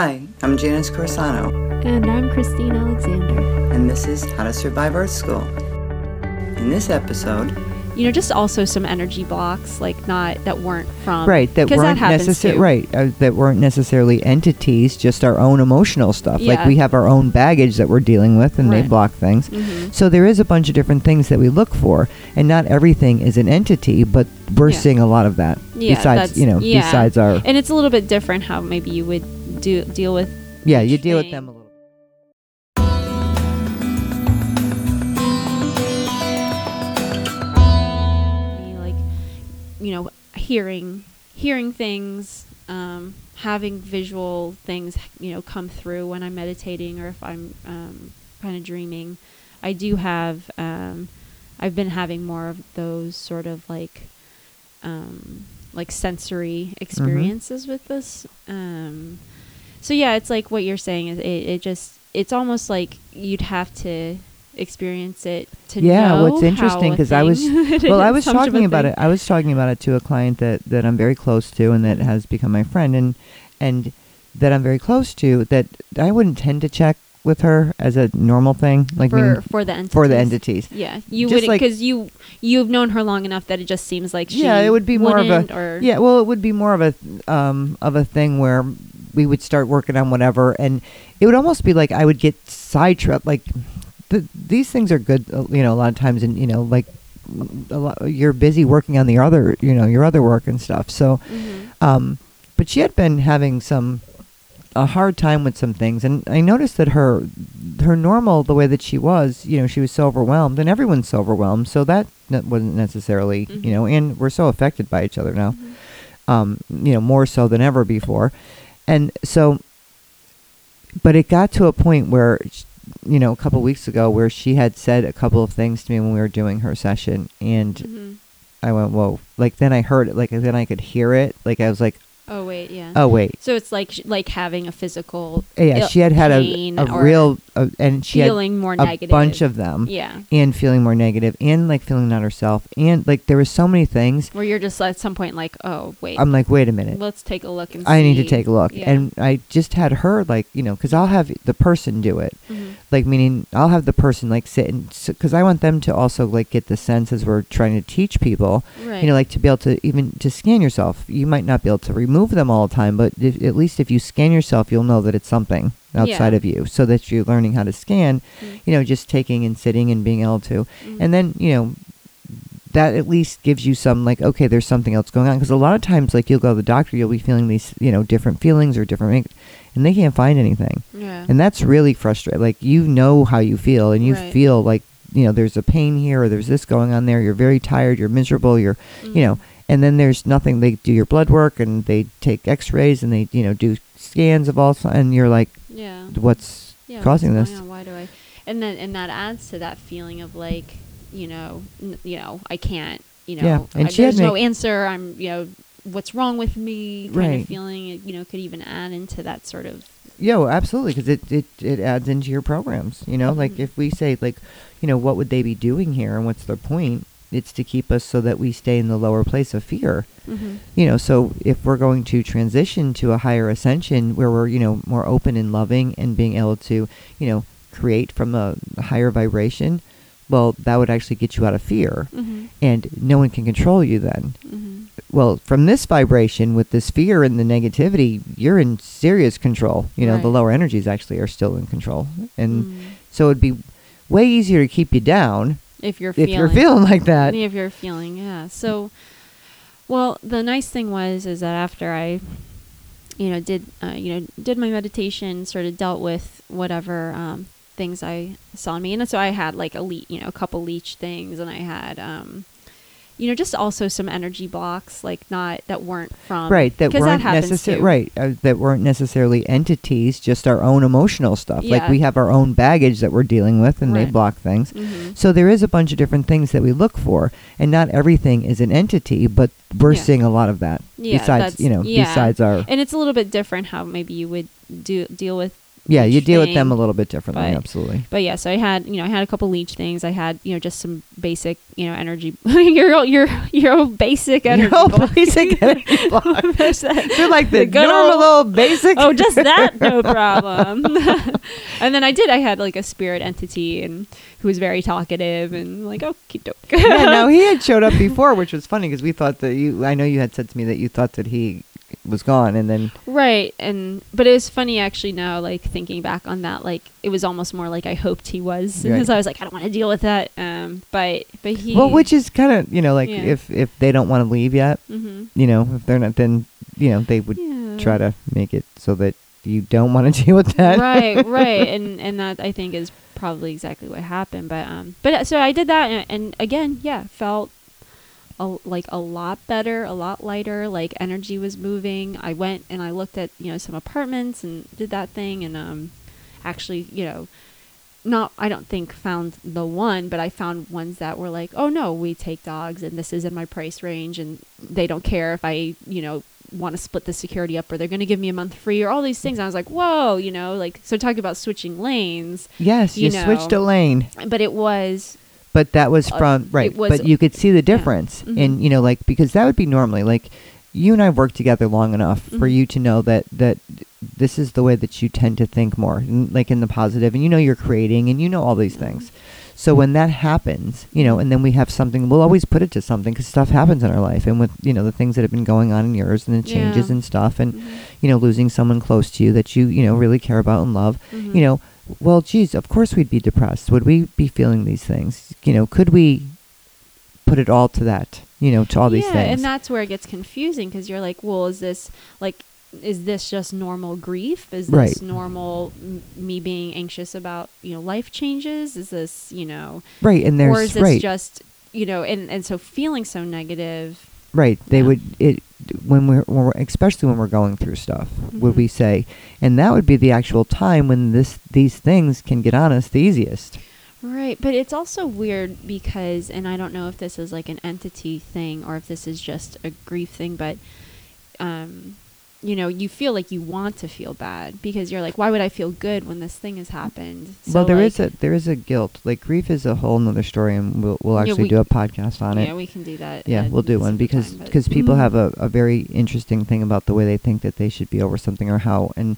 Hi, I'm Janice Corsano, And I'm Christine Alexander. and this is How to Survive Earth School. In this episode, You know, just also some energy blocks, like not that weren't from right that 'cause weren't happens necessarily right uh, that weren't necessarily entities just our own emotional stuff like we have our own baggage that we're dealing with and they block things Mhm. so there is a bunch of different things that we look for and not everything is an entity but we're Yeah. seeing a lot of that Yeah, besides you know yeah. besides our And it's a little bit different how maybe you would do deal with yeah you deal with them a little like you know hearing hearing things um, having visual things you know come through when i'm meditating or if i'm um, kind of dreaming. I do have um, i've been having more of those sort of like um, like sensory experiences with this um, so yeah it's like what you're saying is it, it just it's almost like you'd have to experience it to Yeah, know what's interesting, because I was- well i was how much of a talking about thing. it i was talking about it to a client that that i'm very close to and that has become my friend and and that i'm very close to that i wouldn't tend to check with her as a normal thing like for meaning for the entities. for the entities Yeah, you Just wouldn't like- because you you've known her long enough that it just seems like Yeah, it would be more of a- Yeah, well, it would be more of a um of a thing where we would start working on whatever, and it would almost be like I would get sidetracked. Like the, these things are good, uh, you know, a lot of times, and you know, like a lot, you're busy working on the other, you know, your other work and stuff. So, Mhm. um, but she had been having some a hard time with some things, and I noticed that her her normal the way that she was, you know, she was so overwhelmed, and everyone's so overwhelmed, so that ne- wasn't necessarily, Mhm. you know, and we're so affected by each other now Mhm. um, you know, more so than ever before. And so, but it got to a point where, you know, a couple weeks ago, where she had said a couple of things to me when we were doing her session, and Mhm. I went, "Whoa!" Like then I heard it, like then I could hear it, like I was like, Oh wait, yeah. "Oh wait." So it's like like having a physical Yeah, ill- she had had a, a real, uh, and she had feeling more a negative. bunch of them, yeah, and feeling more negative, and like feeling not herself, and like there was so many things. where you're just at some point like, oh wait, I'm like, wait a minute. let's take a look and I need to take a look. Yeah. And I just had her like, you know, because I'll have the person do it. Mhm. Like, meaning I'll have the person like sit and, because I want them to also like get the sense as we're trying to teach people, right. you know, like to be able to even to scan yourself. You might not be able to remove them all the time, but if, at least if you scan yourself, you'll know that it's something outside Yeah. of you so that you're learning how to scan, Mm. you know, just taking and sitting and being able to. Mhm. And then, you know, that at least gives you some like okay there's something else going on because a lot of times like you'll go to the doctor you'll be feeling these you know different feelings or different and they can't find anything yeah. and that's really frustrating like you know how you feel and you Right. feel like you know there's a pain here or there's this going on there you're very tired you're miserable you're you know Mhm. And then there's nothing they do your blood work and they take x-rays and they you know do scans of all and you're like yeah. what's yeah, causing what's this. on? Why do I? And then and that adds to that feeling of like, you know, n- you know, I can't, you know, Yeah, and I- she there's no answer. I'm, you know, what's wrong with me? Kind Right. of feeling, it, you know, could even add into that sort of. Yeah, well, absolutely, because it, it, it adds into your programs. You know, like Mhm. if we say like, you know, what would they be doing here, and what's their point? It's to keep us so that we stay in the lower place of fear. Mm-hmm. You know, so if we're going to transition to a higher ascension where we're you know more open and loving and being able to you know create from a higher vibration, well, that would actually get you out of fear, Mm-hmm. and no one can control you then. Mm-hmm. Well, from this vibration with this fear and the negativity, you're in serious control. You know, the lower energies actually are still in control. And Mm. so it'd be way easier to keep you down if you're if feeling, you're feeling like that. if you're feeling, yeah. So, well, the nice thing was is that after I, you know, did uh, you know did my meditation, sort of dealt with whatever um, things I saw in me, and so I had like a le- you know a couple leech things, and I had um, you know, just also some energy blocks, like not that weren't from right that weren't necessarily right uh, that weren't necessarily entities just our own emotional stuff like we have our own baggage that we're dealing with and they block things Mhm. so there is a bunch of different things that we look for and not everything is an entity but we're Yeah. seeing a lot of that Yeah, besides you know yeah. besides our and it's a little bit different how maybe you would do deal with Yeah, you deal with them a little bit differently. but- absolutely. But yeah, so I had you know I had a couple leech things. I had you know just some basic you know energy. your your your basic Your energy. old block. basic energy block. They're like the, good normal old- basic. oh, just that, no problem. and then I did. I had like a spirit entity, and who was very talkative and like, oh, doke. yeah, no, he had showed up before, which was funny because we thought that you. I know you had said to me that you thought that he was gone, and then right. And but it was funny actually now, like thinking back on that, like it was almost more like I hoped he was Right. because I was like, I don't want to deal with that. Um, but but he. well, which is kind of you know like Yeah. if if they don't want to leave yet, hmm you know, if they're not, then you know they would yeah. try to make it so that you don't want to deal with that. right, right, and and that I think is probably exactly what happened. But um, but uh, so I did that, and, and again, yeah, felt a, like a lot better, a lot lighter. Like energy was moving. I went and I looked at you know some apartments and did that thing, and um, actually you know. Not, I don't think found the one, but I found ones that were like, oh no, we take dogs, and this is in my price range, and they don't care if I, you know, want to split the security up or they're going to give me a month free or all these things. And I was like, whoa, you know, like, so talking about switching lanes, Yes, you, You switched a lane, but it was, but that was Uh, from right. was- but you could see the difference, Mhm. and you know, like because that would be normally like you and I worked together long enough for Mhm. you to know that that this is the way that you tend to think more, n- like in the positive, and you know you're creating, and you know all these things. So when that happens, you know, and then we have something, we'll always put it to something because stuff happens in our life, and with you know the things that have been going on in yours, and the changes Yeah. and stuff, and Mhm. you know losing someone close to you that you you know really care about and love, Mhm. you know, well, geez, of course we'd be depressed. Would we be feeling these things? You know, could we put it all to that? You know, to all these yeah, things. and that's where it gets confusing because you're like, well, is this like, is this just normal grief? Is this Right. normal m- me being anxious about you know life changes? Is this you know, right, and or there's is this right, just you know, and and so feeling so negative. right. They Yeah. would it when we're, when we're especially when we're going through stuff. Would Mhm. we say? And that would be the actual time when this these things can get on us the easiest. Right, but it's also weird because, and I don't know if this is like an entity thing or if this is just a grief thing, but, um, you know, you feel like you want to feel bad because you're like, why would I feel good when this thing has happened? well, there like, is a there is a guilt. Like grief is a whole nother story, and we'll we'll Yeah, actually we- do a podcast on it. Yeah, we can do that. Yeah, we'll do one because because people Mhm. have a, a very interesting thing about the way they think that they should be over something or how and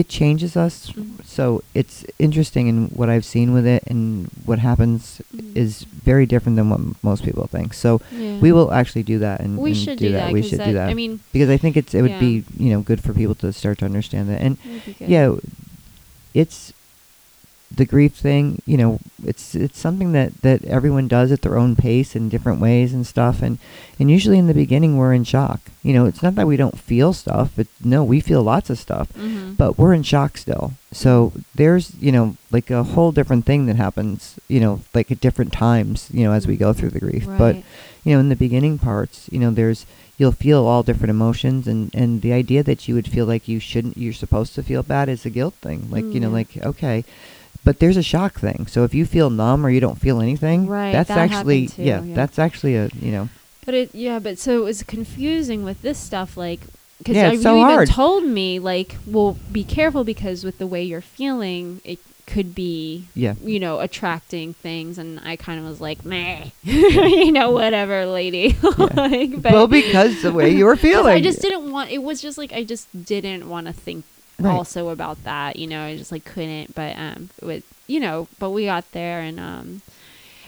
it changes us. Mhm. So it's interesting in what I've seen with it and what happens Mhm. is very different than what m- most people think. So Yeah. we will actually do that and We and should do do that. that. We should do that I mean, because I think it's it would Yeah. be you know good for people to start to understand that and it would be good. yeah, it's the grief thing. You know, it's it's something that that everyone does at their own pace in different ways and stuff. And and usually in the beginning we're in shock. You know, it's not that we don't feel stuff. But no, we feel lots of stuff, Mhm. but we're in shock still. So there's you know like a whole different thing that happens. You know, like at different times. You know, as we go through the grief, but you know in the beginning parts you know there's you'll feel all different emotions and and the idea that you would feel like you shouldn't you're supposed to feel bad is a guilt thing like you know Mm. like okay but there's a shock thing so if you feel numb or you don't feel anything Right, that's that actually too, yeah, yeah. that's actually a you know But it, yeah, but so it was confusing with this stuff, like, because Yeah, you so even hard. told me, like, well, be careful because with the way you're feeling, it could be, yeah you know, attracting things, and I kind of was like, meh, you know, whatever, lady. like, well because the way you were feeling I just didn't want. It was just like I just didn't want to think Right. also about that. You know, I just like couldn't. But um, with you know, but we got there, and um,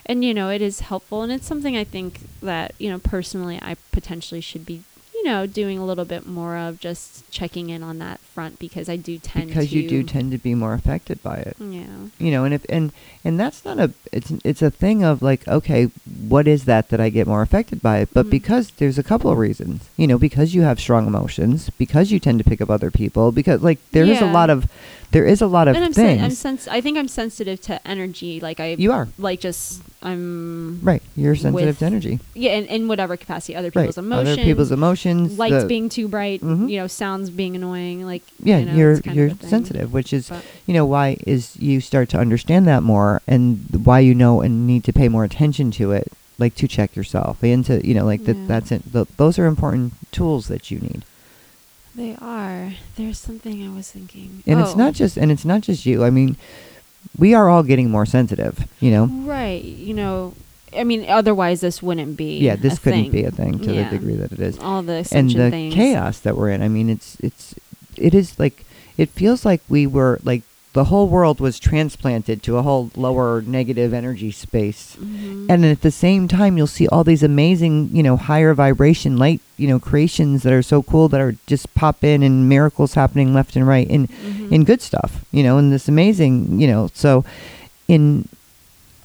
and you know, it is helpful, and it's something I think that you know personally I potentially should be. You know, doing a little bit more of just checking in on that front because I do tend because to. you do tend to be more affected by it Yeah. you know and if and and that's not a it's it's a thing of like okay what is that that i get more affected by it but Mhm. because there's a couple of reasons you know because you have strong emotions because you tend to pick up other people because like there is a lot of there is a lot of and I'm, sen- things I'm sens- I think I'm sensitive to energy. Like I, you are like just I'm right you're sensitive with to energy Yeah, in, in whatever capacity, other right people's emotions, other people's emotions lights being too bright, Mhm. you know, sounds being annoying, like yeah you know, you're it's you're sensitive which is But- you know why is you start to understand that more and why you know and need to pay more attention to it like to check yourself and to you know like that Yeah. that's it th- those are important tools that you need They are. There's something I was thinking. And it's Oh, not just and it's not just you. I mean, we are all getting more sensitive, you know. right. You know, I mean, otherwise this wouldn't be. Yeah, this couldn't thing. be a thing to Yeah. the degree that it is. All the and the things. chaos that we're in. I mean, it's it's it is like it feels like we were like the whole world was transplanted to a whole lower negative energy space. Mhm. And at the same time, you'll see all these amazing, you know, higher vibration light, you know, creations that are so cool that are just pop in and miracles happening left and right and Mhm. in good stuff, you know, and this amazing, you know, so in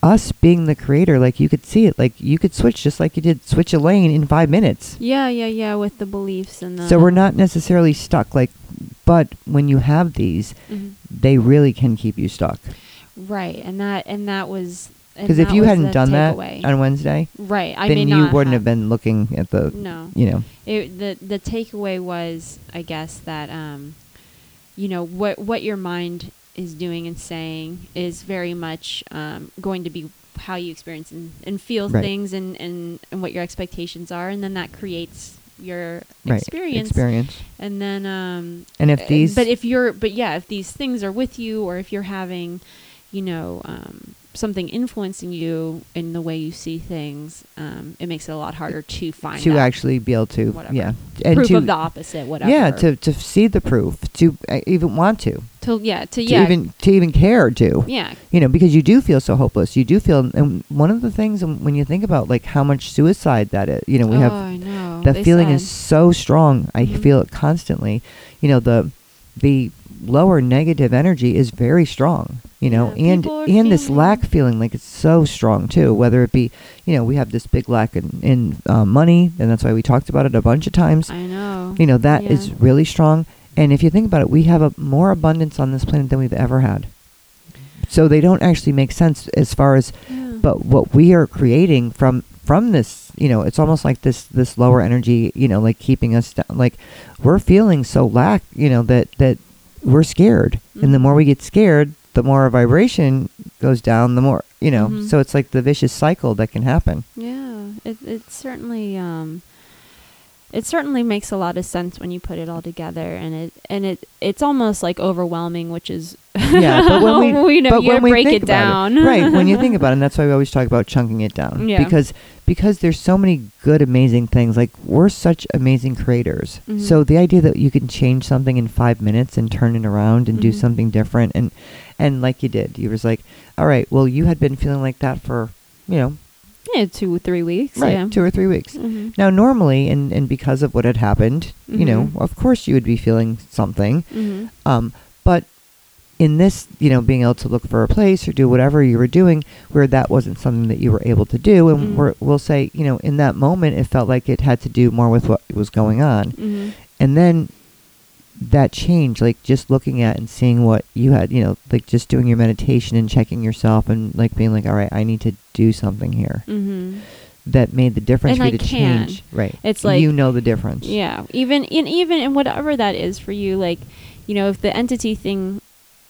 us being the creator, like you could see it, like you could switch just like you did switch a lane in five minutes. Yeah, yeah, yeah. With the beliefs and the. So we're not necessarily stuck, like, but when you have these, Mhm. they really can keep you stuck. Right, and that and that was. Because if you hadn't done that on Wednesday, right, I then you wouldn't have been looking at the, No, you know, it, the the takeaway was, I guess, that um, you know what what your mind is doing and saying is very much um, going to be how you experience and, and feel Right. things and, and and what your expectations are, and then that creates your right experience. experience. And then um, And if uh, these, but if you're but yeah if these things are with you or if you're having you know um, something influencing you in the way you see things um, it makes it a lot harder to find to actually be able to, whatever. yeah, and proof to, of the opposite whatever yeah, to to see the proof, to uh, even want to, to yeah to to yeah even to even care to, yeah you know, because you do feel so hopeless. You do feel, and one of the things um, when you think about like how much suicide that is, you know, we oh, have I know. that They feeling is so strong. I Mhm. feel it constantly. You know, the the lower negative energy is very strong. You know, Yeah, and and this lack feeling like it's so strong too. Whether it be, you know, we have this big lack in, in uh, money, and that's why we talked about it a bunch of times. I know You know, that is Yeah. really strong. And if you think about it, we have a more abundance on this planet than we've ever had. So they don't actually make sense as far as Yeah. but what we are creating from from this you know it's almost like this this lower energy you know like keeping us down like we're feeling so lack you know that that we're scared and the Mhm. more we get scared the more our vibration goes down the more you know Mhm. so it's like the vicious cycle that can happen Yeah, it it certainly um it certainly makes a lot of sense when you put it all together and it and it it's almost like overwhelming, which is yeah but when we you know, but you when we break it down. right when you think about it and that's why we always talk about chunking it down Yeah. because because there's so many good amazing things like we're such amazing creators Mhm. so the idea that you can change something in five minutes and turn it around and do Mhm. something different and and like you did you was like all right well you had been feeling like that for you know yeah, two three weeks. right yeah. two or three weeks Mhm. now normally and and because of what had happened you know Mhm. of course you would be feeling something Mhm. um, but in this, you know, being able to look for a place or do whatever you were doing, where that wasn't something that you were able to do, and Mm. we're, we'll say, you know, in that moment, it felt like it had to do more with what was going on, Mhm. and then that change, like just looking at and seeing what you had, you know, like just doing your meditation and checking yourself and like being like, all right, I need to do something here. Mhm. That made the difference And for you I to can. change, right? It's like- you know the difference. Yeah, even in even in whatever that is for you, like you know, if the entity thing,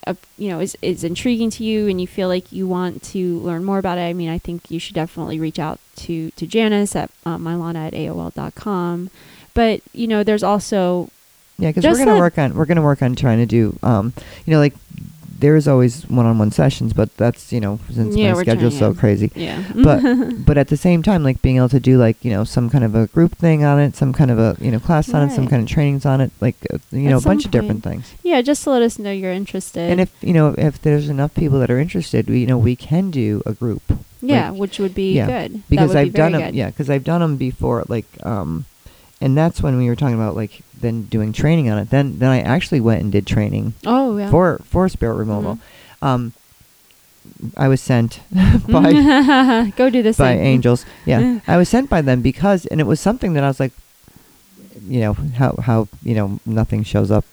uh, you know, is is intriguing to you and you feel like you want to learn more about it, I mean, I think you should definitely reach out to to Janice at uh, mylana at aol.com. But you know, there's also Yeah, because we're gonna that- work on we're gonna work on trying to do um you know like there's always one-on-one sessions, but that's you know since Yeah, my schedule's trying, so crazy. yeah, But but at the same time, like being able to do like you know some kind of a group thing on it, some kind of a you know class on it, some kind of trainings on it, like uh, you At know a bunch of different things. yeah, just to let us know you're interested. And if you know if there's enough people that are interested, we you know we can do a group. yeah, like- which would be yeah, good because I've be done them. good. Yeah, because I've done them before. Like, um, and that's when we were talking about like then doing training on it. Then then I actually went and did training Oh yeah. for for spirit removal. Mhm. Um, I was sent by Go do this by thing. angels. Yeah, I was sent by them because, and it was something that I was like, you know, how how you know nothing shows up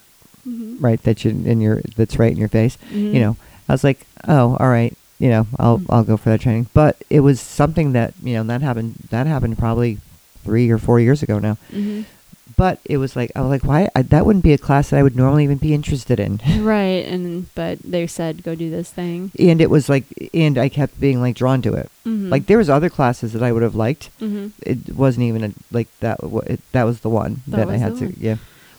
Mhm. right that you in your that's right in your face. Mhm. You know, I was like, oh, all right, you know, I'll Mm. I'll go for that training. But it was something that you know that happened that happened probably three or four years ago now. Mhm. But it was like I was like, why I, that wouldn't be a class that I would normally even be interested in. Right, and but they said go do this thing. and it was like, and I kept being like drawn to it. Mhm. Like there was other classes that I would have liked. Mhm. It wasn't even a, like that. It, that was the one That that, I had to. one. Yeah.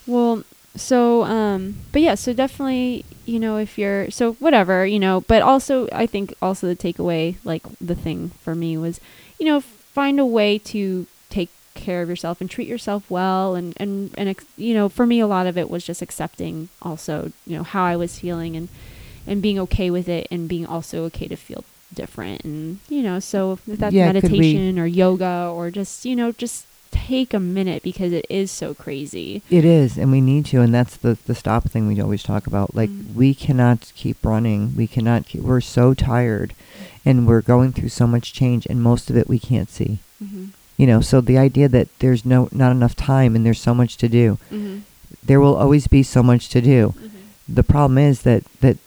Well, so um but yeah so definitely you know if you're so whatever you know but also i think also the takeaway like the thing for me was you know find a way to care of yourself and treat yourself well and and and you know for me a lot of it was just accepting also you know how i was feeling and and being okay with it and being also okay to feel different and you know so if that's Yeah, meditation or yoga or just you know just take a minute because it is so crazy It is, and we need to, and that's the the stop thing we always talk about. Like Mm. we cannot keep running. We cannot. Keep, we're so tired, and we're going through so much change, and most of it we can't see. mm-hmm. You know, so the idea that there's no not enough time and there's so much to do, Mm-hmm. there will always be so much to do. The problem is that that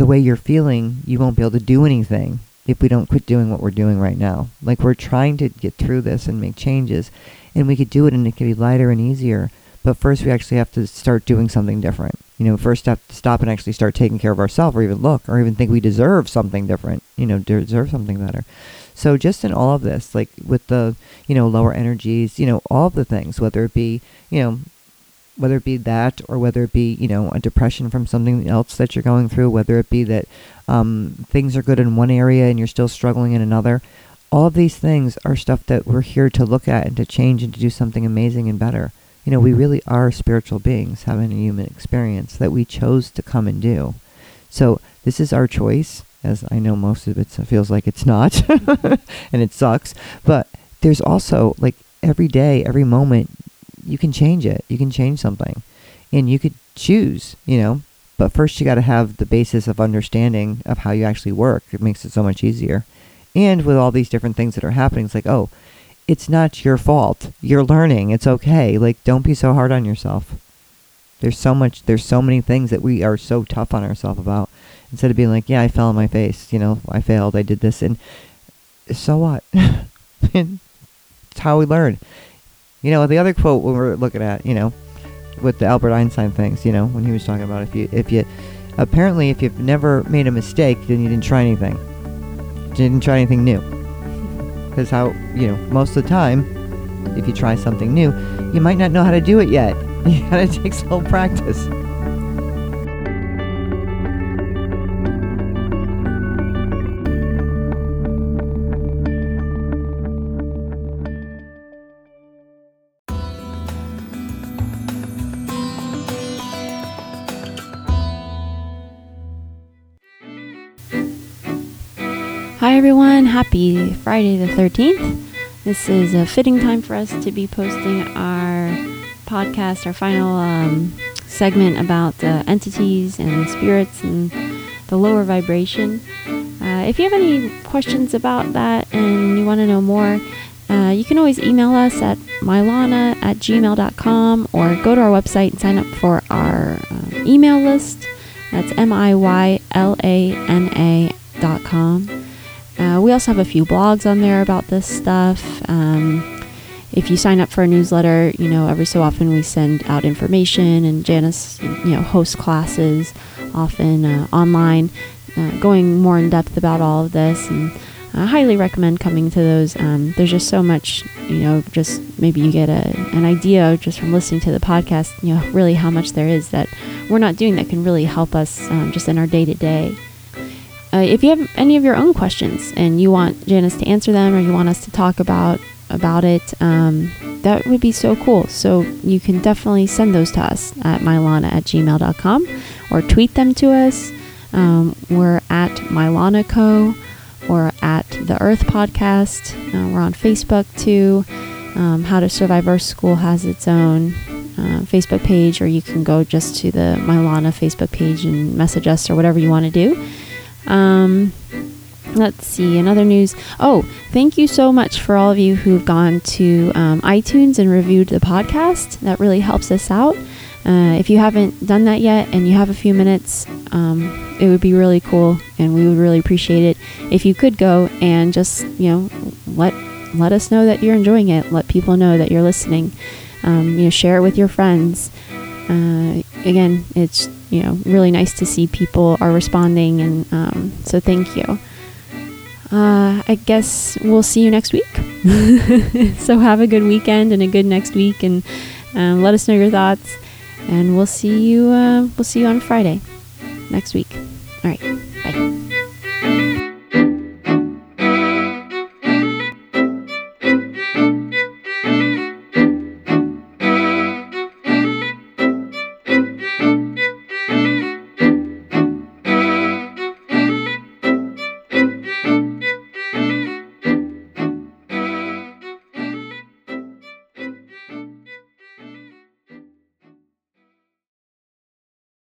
the way you're feeling, you won't be able to do anything if we don't quit doing what we're doing right now. Like we're trying to get through this and make changes, and we could do it, and it could be lighter and easier. But first, we actually have to start doing something different. You know, first have to stop and actually start taking care of ourselves, or even look, or even think we deserve something different. You know, deserve something better. So just in all of this, like with the you know lower energies, you know all of the things, whether it be you know whether it be that or whether it be you know a depression from something else that you're going through whether it be that um, things are good in one area and you're still struggling in another all of these things are stuff that we're here to look at and to change and to do something amazing and better. You know we really are spiritual beings having a human experience that we chose to come and do. So this is our choice as i know most of it feels like it's not and it sucks but there's also like every day every moment you can change it. You can change something. And you could choose, you know. But first you got to have the basis of understanding of how you actually work. It makes it so much easier. And with all these different things that are happening, it's like, oh, it's not your fault. You're learning. It's okay. Like don't be so hard on yourself. There's so much there's so many things that we are so tough on ourselves about. Instead of being like, yeah, I fell on my face, you know, I failed, I did this and so what? it's how we learn. You know, the other quote when we're looking at, you know, with the Albert Einstein things, you know, when he was talking about if you, if you, apparently if you've never made a mistake, then you didn't try anything. You didn't try anything new. Because how, you know, most of the time, if you try something new, you might not know how to do it yet. You gotta take slow practice. Hi everyone, happy Friday the 13th. This is a fitting time for us to be posting our podcast, our final um, segment about uh, entities and spirits and the lower vibration. Uh, if you have any questions about that and you want to know more, uh, you can always email us at mylana at gmail.com or go to our website and sign up for our um, email list. That's M I Y L A N A dot com. Uh, we also have a few blogs on there about this stuff. Um, if you sign up for a newsletter, you know, every so often we send out information, and Janice, you know, hosts classes often uh, online, uh, going more in depth about all of this. And I highly recommend coming to those. Um, there's just so much, you know, just maybe you get a, an idea just from listening to the podcast, you know, really how much there is that we're not doing that can really help us um, just in our day to day. Uh, if you have any of your own questions and you want Janice to answer them or you want us to talk about about it, um, that would be so cool. So you can definitely send those to us at mylana at gmail.com or tweet them to us. Um, we're at mylanaco or at the Earth Podcast. Uh, we're on Facebook too. Um, How to Survive Earth School has its own uh, Facebook page, or you can go just to the Mylana Facebook page and message us or whatever you want to do. Um, let's see, another news. Oh, thank you so much for all of you who've gone to um, iTunes and reviewed the podcast. That really helps us out. Uh, if you haven't done that yet and you have a few minutes, um, it would be really cool and we would really appreciate it if you could go and just, you know, let let us know that you're enjoying it. Let people know that you're listening. Um, you know, share it with your friends. Uh, again, it's you know really nice to see people are responding, and um, so thank you. Uh, I guess we'll see you next week. so have a good weekend and a good next week, and um, let us know your thoughts. and we'll see you. Uh, we'll see you on Friday next week. All right. Bye.